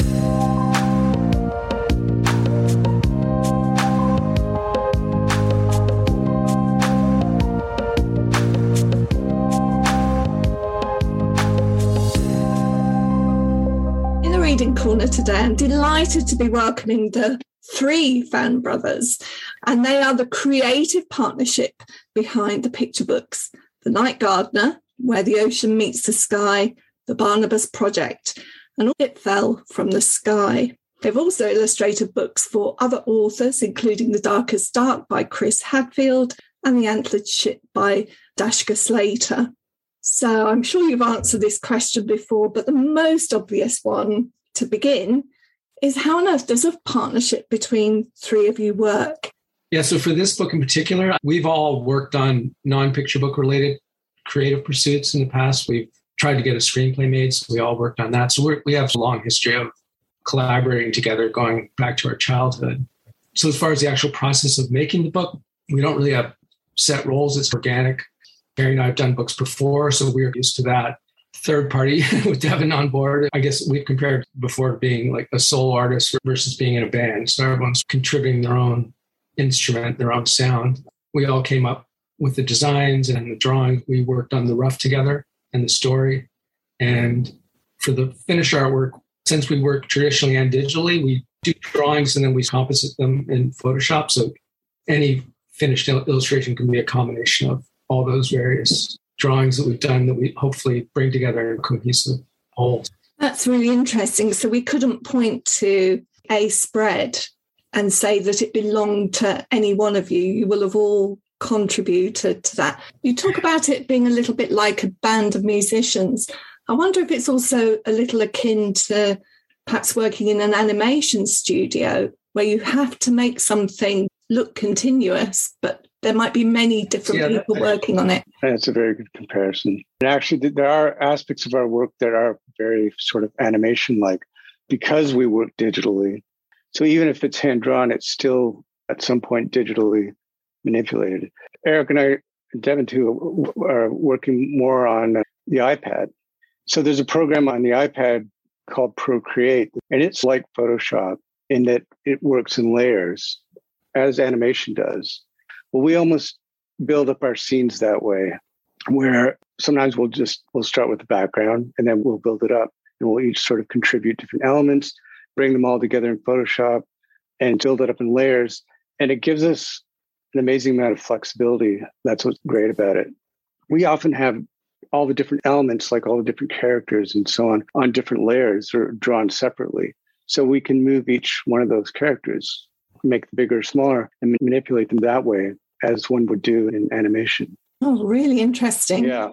In the reading Corner today. I'm delighted to be welcoming the three Fan Brothers, and they are the creative partnership behind the picture books The Night Gardener, Where the Ocean Meets the Sky, The Barnabas Project, and It Fell from the Sky. They've also illustrated books for other authors, including The Darkest Dark by Chris Hadfield and The Antlered Ship by Dashka Slater. So I'm sure you've answered this question before, but the most obvious one to begin is how on earth does a partnership between three of you work? Yeah, so for this book in particular, we've all worked on non picture book related creative pursuits in the past. We've tried to get a screenplay made, so we all worked on that. So we have a long history of collaborating together going back to our childhood. So, as far as the actual process of making the book, we don't really have set roles, it's organic. Terry and I have done books before, so we're used to that third party with Devin on board. I guess we've compared before being like a solo artist versus being in a band. So everyone's contributing their own instrument, their own sound. We all came up with the designs and the drawings. We worked on the rough together and the story. And for the finished artwork, since we work traditionally and digitally, we do drawings and then we composite them in Photoshop. So any finished illustration can be a combination of all those various drawings that we've done that we hopefully bring together in a cohesive whole. That's really interesting. So we couldn't point to a spread and say that it belonged to any one of you. You will have all contributed to that. You talk about it being a little bit like a band of musicians. I wonder if it's also a little akin to perhaps working in an animation studio where you have to make something look continuous, but there might be many different yeah, people working on it. That's a very good comparison. And actually, there are aspects of our work that are very sort of animation like because we work digitally. So even if it's hand drawn, it's still at some point digitally manipulated. Eric and I, Devin too, are working more on the iPad. So there's a program on the iPad called Procreate, and it's like Photoshop in that it works in layers as animation does. Well, we almost build up our scenes that way, where sometimes we'll just we'll start with the background and then we'll build it up, and we'll each sort of contribute different elements, bring them all together in Photoshop, and build it up in layers. And it gives us an amazing amount of flexibility. That's what's great about it. We often have all the different elements, like all the different characters and so on, on different layers or drawn separately. So we can move each one of those characters make them bigger or smaller and manipulate them that way as one would do in animation. Oh, really interesting. Yeah.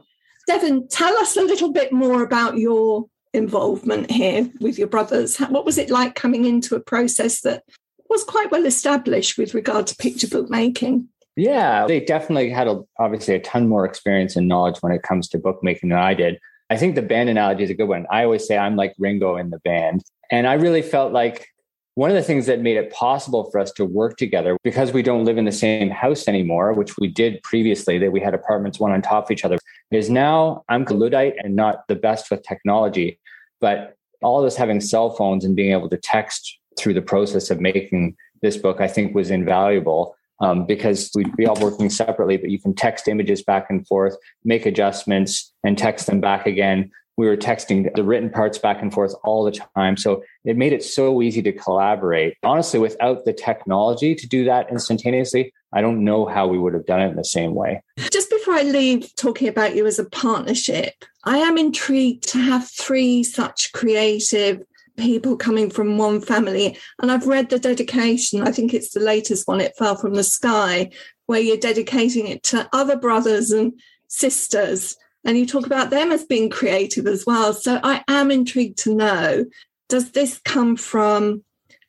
Devin, tell us a little bit more about your involvement here with your brothers. What was it like coming into a process that was quite well established with regard to picture book making? Yeah, they definitely had a, obviously a ton more experience and knowledge when it comes to bookmaking than I did. I think the band analogy is a good one. I always say I'm like Ringo in the band. And I really felt like one of the things that made it possible for us to work together because we don't live in the same house anymore, which we did previously, that we had apartments one on top of each other, is now I'm a Luddite and not the best with technology. But all of us having cell phones and being able to text through the process of making this book, I think was invaluable. Um, because we'd be all working separately, but you can text images back and forth, make adjustments, and text them back again we were texting the written parts back and forth all the time. So it made it so easy to collaborate. Honestly, without the technology to do that instantaneously, I don't know how we would have done it in the same way. Just before I leave talking about you as a partnership, I am intrigued to have three such creative people coming from one family. And I've read the dedication, I think it's the latest one, It Fell from the Sky, where you're dedicating it to other brothers and sisters and you talk about them as being creative as well. So I am intrigued to know does this come from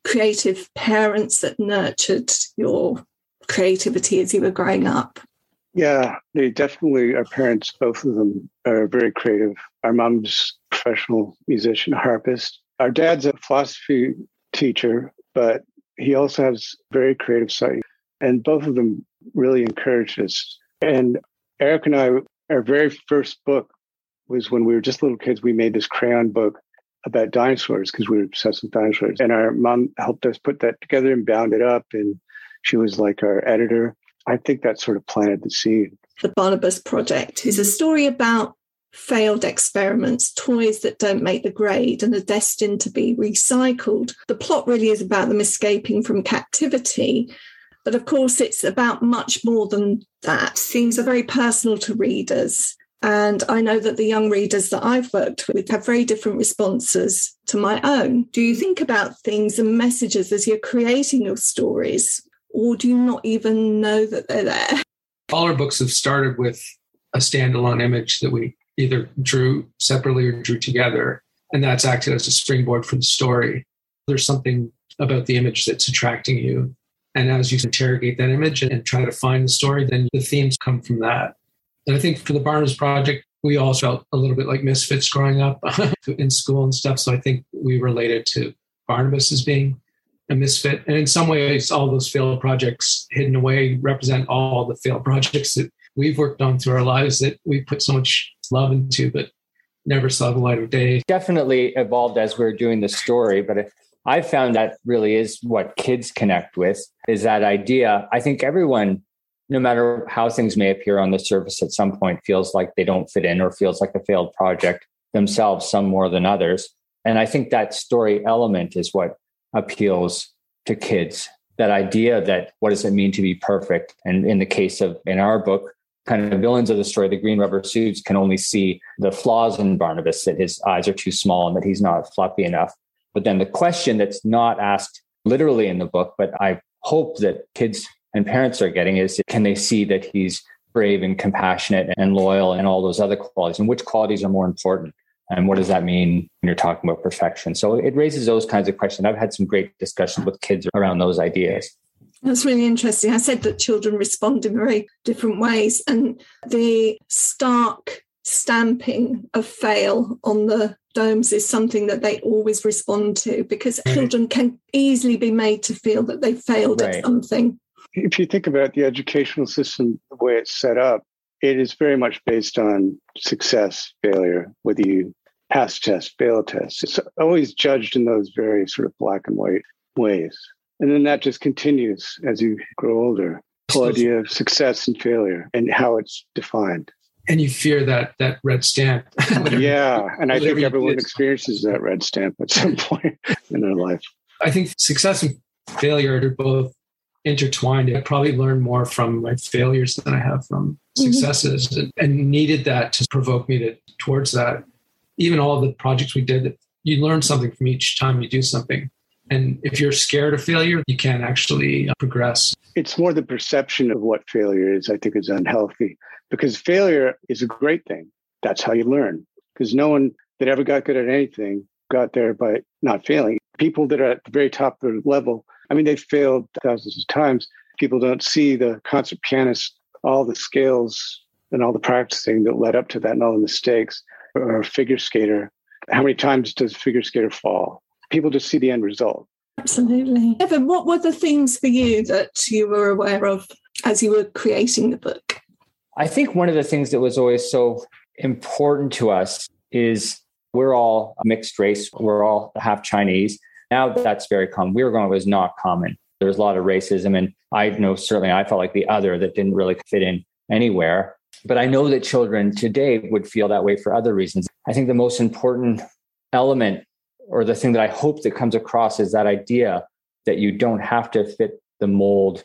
creative parents that nurtured your creativity as you were growing up? Yeah, they definitely, our parents, both of them are very creative. Our mom's professional musician, harpist. Our dad's a philosophy teacher, but he also has very creative side. And both of them really encouraged us. And Eric and I our very first book was when we were just little kids. We made this crayon book about dinosaurs because we were obsessed with dinosaurs. And our mom helped us put that together and bound it up. And she was like our editor. I think that sort of planted the seed. The Barnabas Project is a story about failed experiments, toys that don't make the grade and are destined to be recycled. The plot really is about them escaping from captivity. But of course, it's about much more than that. Themes are very personal to readers. And I know that the young readers that I've worked with have very different responses to my own. Do you think about things and messages as you're creating your stories, or do you not even know that they're there? All our books have started with a standalone image that we either drew separately or drew together. And that's acted as a springboard for the story. There's something about the image that's attracting you. And as you interrogate that image and try to find the story, then the themes come from that. And I think for the Barnabas Project, we all felt a little bit like misfits growing up in school and stuff. So I think we related to Barnabas as being a misfit. And in some ways, all those failed projects hidden away represent all the failed projects that we've worked on through our lives that we put so much love into, but never saw the light of day. Definitely evolved as we are doing the story, but I found that really is what kids connect with is that idea. I think everyone, no matter how things may appear on the surface at some point, feels like they don't fit in or feels like a failed project themselves, some more than others. And I think that story element is what appeals to kids. That idea that what does it mean to be perfect? And in the case of in our book, kind of villains of the story, the green rubber suits can only see the flaws in Barnabas, that his eyes are too small and that he's not fluffy enough. But then the question that's not asked literally in the book, but I hope that kids and parents are getting is can they see that he's brave and compassionate and loyal and all those other qualities? And which qualities are more important? And what does that mean when you're talking about perfection? So it raises those kinds of questions. I've had some great discussions with kids around those ideas. That's really interesting. I said that children respond in very different ways, and the stark stamping of fail on the domes is something that they always respond to because mm-hmm. children can easily be made to feel that they failed right. at something. If you think about the educational system, the way it's set up, it is very much based on success, failure, whether you pass test, fail test. It's always judged in those very sort of black and white ways. And then that just continues as you grow older. The whole idea of success and failure and how it's defined. And you fear that that red stamp. yeah. And I think everyone experiences that red stamp at some point in their life. I think success and failure are both intertwined. I probably learned more from my failures than I have from mm-hmm. successes mm-hmm. and, and, needed that to provoke me to towards that. Even all the projects we did, you learn something from each time you do something. And if you're scared of failure, you can't actually uh, progress. It's more the perception of what failure is, I think, is unhealthy because failure is a great thing. That's how you learn. Because no one that ever got good at anything got there by not failing. People that are at the very top of the level, I mean, they failed thousands of times. People don't see the concert pianist, all the scales and all the practicing that led up to that and all the mistakes, or a figure skater. How many times does a figure skater fall? People just see the end result. Absolutely. Devin, what were the things for you that you were aware of as you were creating the book? I think one of the things that was always so important to us is we're all mixed race, we're all half Chinese. Now that's very common. We were going, it was not common. There was a lot of racism. And I know certainly I felt like the other that didn't really fit in anywhere. But I know that children today would feel that way for other reasons. I think the most important element or the thing that I hope that comes across is that idea that you don't have to fit the mold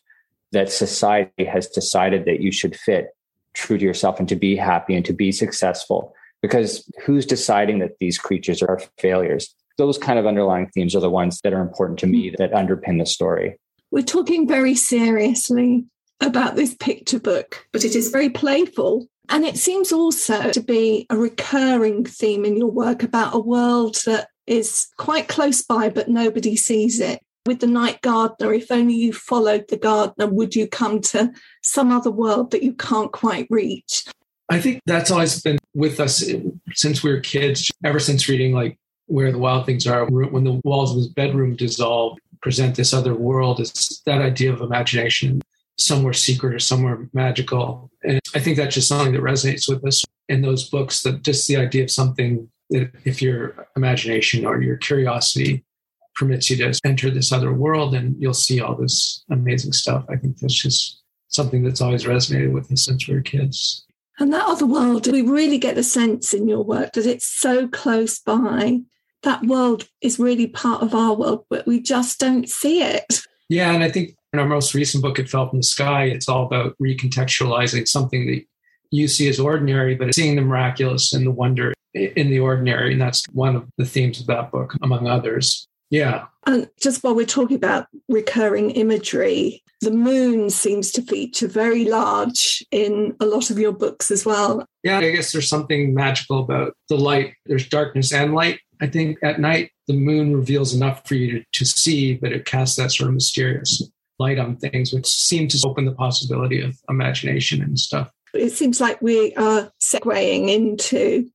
that society has decided that you should fit true to yourself and to be happy and to be successful. Because who's deciding that these creatures are failures? Those kind of underlying themes are the ones that are important to me mm. that underpin the story. We're talking very seriously about this picture book, but it is very playful. And it seems also to be a recurring theme in your work about a world that is quite close by, but nobody sees it. With the night gardener, if only you followed the gardener, would you come to some other world that you can't quite reach? I think that's always been with us since we were kids, ever since reading like Where the Wild Things Are, when the walls of his bedroom dissolve, present this other world. It's that idea of imagination, somewhere secret or somewhere magical. And I think that's just something that resonates with us in those books, that just the idea of something if your imagination or your curiosity permits you to enter this other world and you'll see all this amazing stuff. I think that's just something that's always resonated with us since we were kids. And that other world, we really get the sense in your work that it's so close by. That world is really part of our world, but we just don't see it. Yeah, and I think in our most recent book, It Fell from the Sky, it's all about recontextualizing something that you see as ordinary, but seeing the miraculous and the wonder in the ordinary. And that's one of the themes of that book, among others. Yeah. And just while we're talking about recurring imagery, the moon seems to feature very large in a lot of your books as well. Yeah, I guess there's something magical about the light. There's darkness and light. I think at night, the moon reveals enough for you to, to see, but it casts that sort of mysterious light on things, which seem to open the possibility of imagination and stuff. It seems like we are segueing into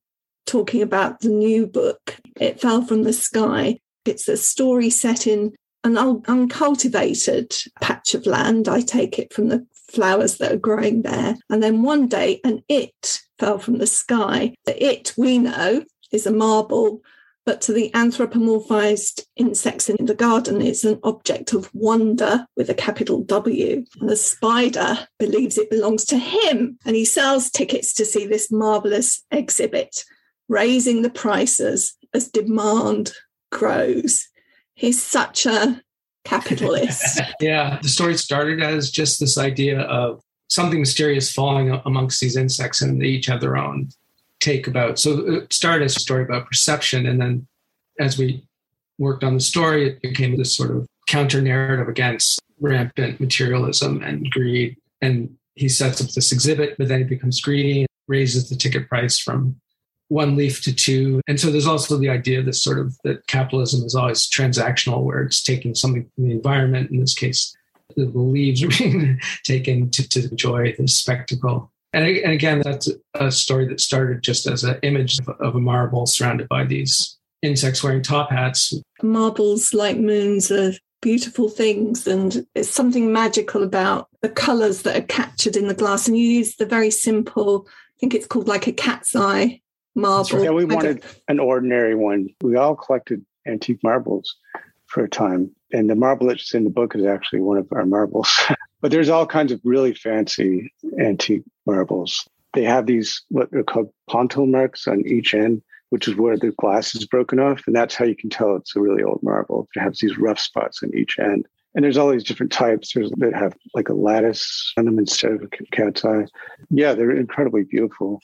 talking about the new book, It Fell from the Sky. It's a story set in an uncultivated patch of land. I take it from the flowers that are growing there. And then one day, an it fell from the sky. The it we know is a marble, but to the anthropomorphized insects in the garden, it's an object of wonder with a capital W. And the spider believes it belongs to him, and he sells tickets to see this marvelous exhibit, raising the prices as demand grows. He's such a capitalist. yeah, the story started as just this idea of something mysterious falling amongst these insects, and they each have their own take about. So it started as a story about perception, and then as we worked on the story, it became this sort of counter narrative against rampant materialism and greed. And he sets up this exhibit, but then he becomes greedy, and raises the ticket price from one leaf to two. And so there's also the idea that sort of that capitalism is always transactional, where it's taking something from the environment, in this case, the leaves are being taken to, to enjoy the spectacle. And, and again, that's a story that started just as an image of, of a marble surrounded by these insects wearing top hats. Marbles, like moons, are beautiful things, and it's something magical about the colors that are captured in the glass. And you use the very simple, I think it's called like a cat's eye marble. Yeah, we wanted an ordinary one. We all collected antique marbles for a time. And the marble that's in the book is actually one of our marbles. but there's all kinds of really fancy antique marbles. They have these, what are called pontil marks on each end, which is where the glass is broken off. And that's how you can tell it's a really old marble. It has these rough spots on each end. And there's all these different types. There's that have like a lattice on them instead of a cat's eye. Yeah, they're incredibly beautiful.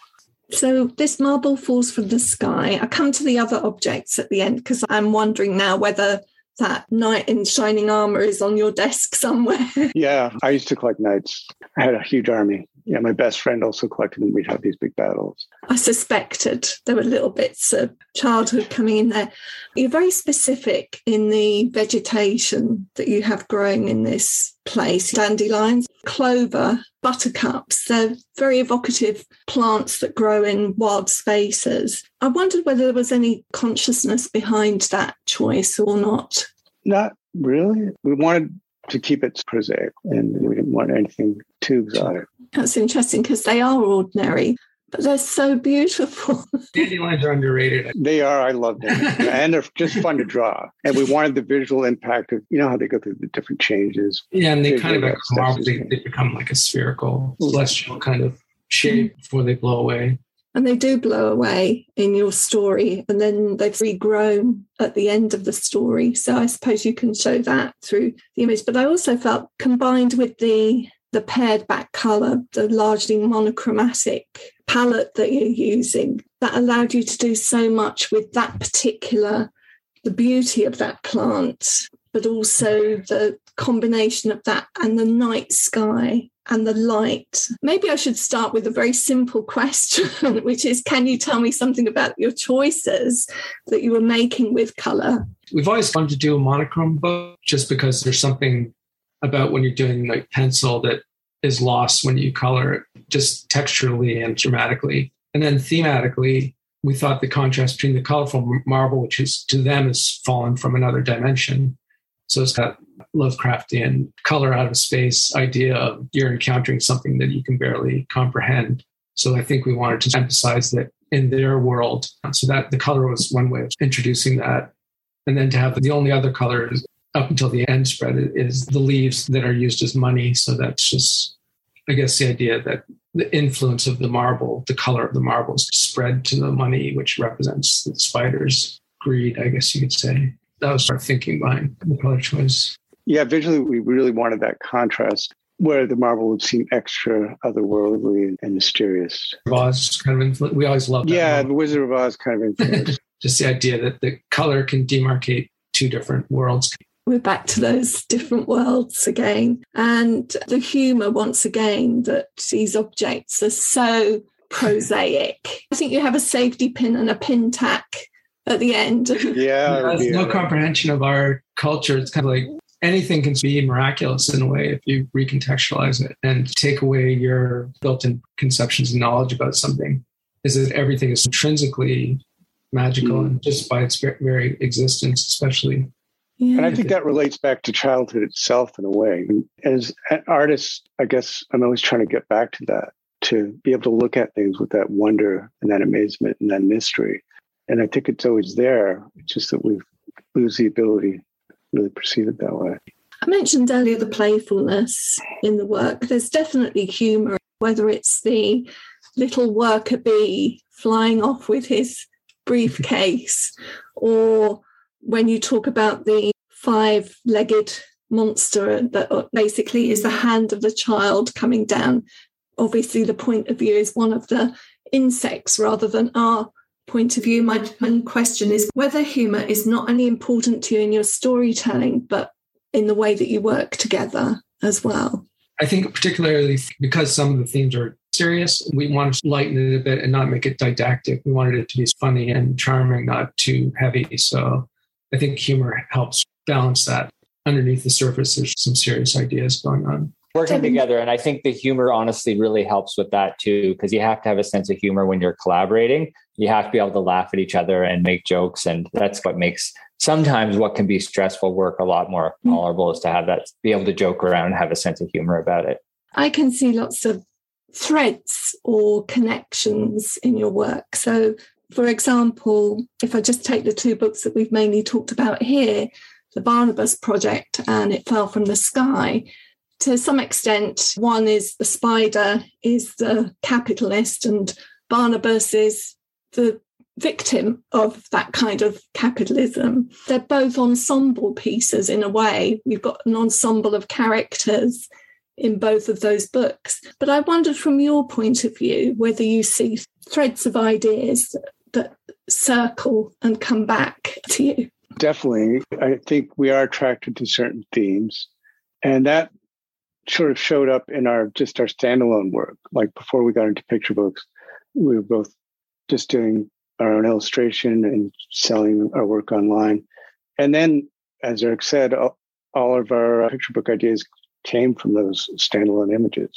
So this marble falls from the sky. I come to the other objects at the end because I'm wondering now whether that knight in shining armor is on your desk somewhere. yeah, I used to collect knights. I had a huge army. Yeah, my best friend also collected them. We'd have these big battles. I suspected there were little bits of childhood coming in there. You're very specific in the vegetation that you have growing in this place dandelions, clover, buttercups. They're very evocative plants that grow in wild spaces. I wondered whether there was any consciousness behind that choice or not. Not really. We wanted to keep it prosaic and we didn't want anything too exotic. That's interesting because they are ordinary, but they're so beautiful. Dandelions are underrated. They are. I love them. and they're just fun to draw. And we wanted the visual impact of, you know, how they go through the different changes. Yeah, and they kind of become, they, they become like a spherical, mm. celestial kind of shape mm. before they blow away. And they do blow away in your story, and then they've regrown at the end of the story. So I suppose you can show that through the image. But I also felt combined with the the pared back color, the largely monochromatic palette that you're using, that allowed you to do so much with that particular, the beauty of that plant, but also the combination of that and the night sky and the light. Maybe I should start with a very simple question, which is can you tell me something about your choices that you were making with color? We've always wanted to do a monochrome book just because there's something about when you're doing like pencil that is lost when you color it, just texturally and dramatically. And then thematically, we thought the contrast between the colorful marble, which is to them is fallen from another dimension. So it's got Lovecraftian color out of space idea of you're encountering something that you can barely comprehend. So I think we wanted to emphasize that in their world. So that the color was one way of introducing that. And then to have the only other color up until the end spread is the leaves that are used as money. So that's just, I guess, the idea that the influence of the marble, the color of the marbles, spread to the money, which represents the spider's greed, I guess you could say. That was our thinking behind the color choice. Yeah, visually, we really wanted that contrast where the marble would seem extra otherworldly and mysterious. Oz kind of influ- we always loved. Yeah, the Wizard of Oz kind of influence. Just the idea that the color can demarcate two different worlds. We're back to those different worlds again, and the humour once again that these objects are so prosaic. I think you have a safety pin and a pin tack at the end. Yeah, There's no comprehension of our culture. It's kind of like anything can be miraculous in a way if you recontextualize it and take away your built-in conceptions and knowledge about something is that everything is intrinsically magical mm. and just by its very existence especially yeah. and i think that relates back to childhood itself in a way as an artist, i guess i'm always trying to get back to that to be able to look at things with that wonder and that amazement and that mystery and i think it's always there it's just that we lose the ability to really perceive it that way. I mentioned earlier the playfulness in the work. There's definitely humour, whether it's the little worker bee flying off with his briefcase, or when you talk about the five legged monster that uh, basically is the hand of the child coming down. Obviously, the point of view is one of the insects rather than our point of view, my question is whether humour is not only important to you in your storytelling, but in the way that you work together as well. I think, particularly because some of the themes are serious, we wanted to lighten it a bit and not make it didactic. We wanted it to be funny and charming, not too heavy. So I think humor helps balance that. Underneath the surface, there's some serious ideas going on working together and i think the humor honestly really helps with that too because you have to have a sense of humor when you're collaborating you have to be able to laugh at each other and make jokes and that's what makes sometimes what can be stressful work a lot more mm. tolerable is to have that be able to joke around and have a sense of humor about it i can see lots of threads or connections in your work so for example if i just take the two books that we've mainly talked about here the barnabas project and it fell from the sky to some extent, one is the spider is the capitalist, and Barnabas is the victim of that kind of capitalism. They're both ensemble pieces in a way. We've got an ensemble of characters in both of those books. But I wondered from your point of view whether you see threads of ideas circle and come back to you. Definitely. I think we are attracted to certain themes. And that sort of showed up in our just our standalone work. Like before we got into picture books, we were both just doing our own illustration and selling our work online. And then, as Eric said, all, all of our picture book ideas came from those standalone images.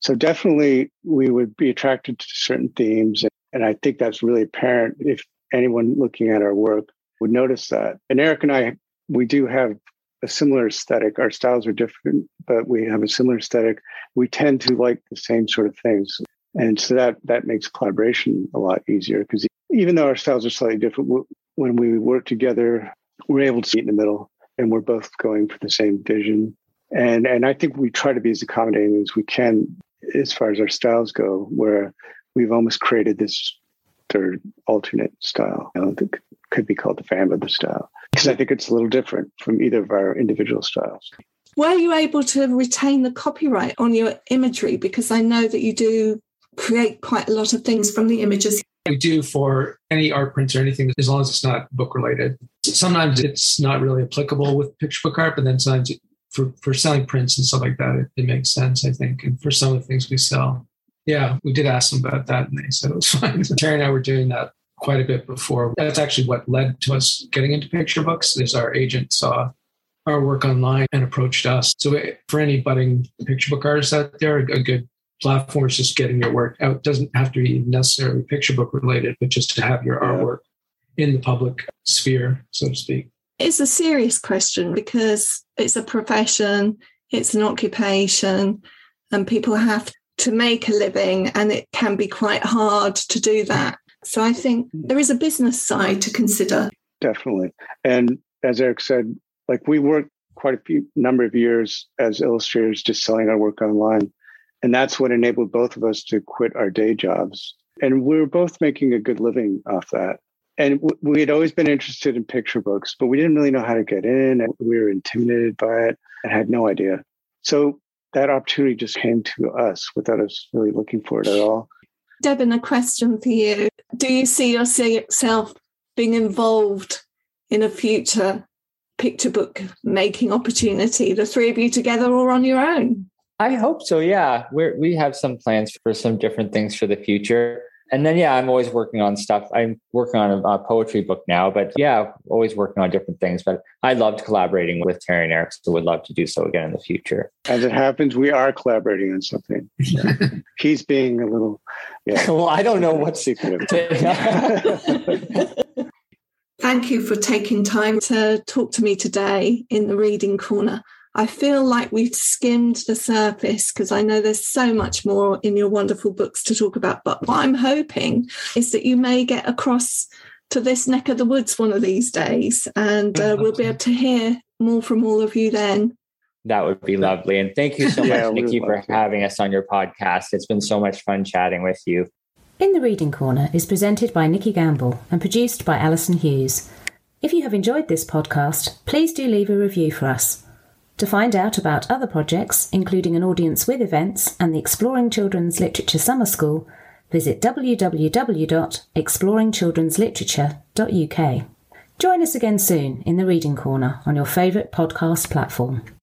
So definitely, we would be attracted to certain themes, and I think that's really apparent if anyone looking at our work would notice that. And Eric and I, we do have a similar aesthetic. Our styles are different, but we have a similar aesthetic. We tend to like the same sort of things. And so that that makes collaboration a lot easier because even though our styles are slightly different, when we work together, we're able to meet in the middle and we're both going for the same vision. And and I think we try to be as accommodating as we can as far as our styles go, where we've almost created this third alternate style. I don't think could be called the fan of the style because I think it's a little different from either of our individual styles. Were you able to retain the copyright on your imagery? Because I know that you do create quite a lot of things from the images. We do for any art prints or anything, as long as it's not book related. Sometimes it's not really applicable with picture book art, but then sometimes for, for selling prints and stuff like that, it, it makes sense, I think. And for some of the things we sell, yeah, we did ask them about that, and they said it was fine. Terry and I were doing that quite a bit before. That's actually what led to us getting into picture books. Is our agent saw our work online and approached us. So for any budding picture book artists out there, a good platform is just getting your work out. It doesn't have to be necessarily picture book related, but just to have your artwork in the public sphere, so to speak. It's a serious question because it's a profession, it's an occupation, and people have to make a living, and it can be quite hard to do that. So I think there is a business side to consider. Definitely. And as Eric said, like we worked quite a few number of years as illustrators just selling our work online. And that's what enabled both of us to quit our day jobs. And we were both making a good living off that. And we had always been interested in picture books, but we didn't really know how to get in. And we were intimidated by it and had no idea. So that opportunity just came to us without us really looking for it at all. Devin, a question for you. Do you see yourself being involved in a future picture book making opportunity, the three of you together or on your own? I hope so. Yeah, we we have some plans for some different things for the future. And then, yeah, I'm always working on stuff. I'm working on a, a, poetry book now, but yeah, always working on different things. But I loved collaborating with Terry and Eric, so would love to do so again in the future. As it happens, we are collaborating on something. He's being a little, yeah. well, I don't know what's secret. Thank you for taking time to talk to me today in the reading corner. I feel like we've skimmed the surface because I know there's so much more in your wonderful books to talk about. But what I'm hoping is that you may get across to this neck of the woods one of these days and uh, we'll be able to hear more from all of you then. That would be lovely. And thank you so much, yeah, Nikki, for having us on your podcast. It's been so much fun chatting with you. In the Reading Corner is presented by Nikki Gamble and produced by Alison Hughes. If you have enjoyed this podcast, please do leave a review for us. To find out about other projects, including an audience with events and the Exploring Children's Literature Summer School, visit www.exploringchildren'sliterature.uk. Join us again soon in the Reading Corner on your favourite podcast platform.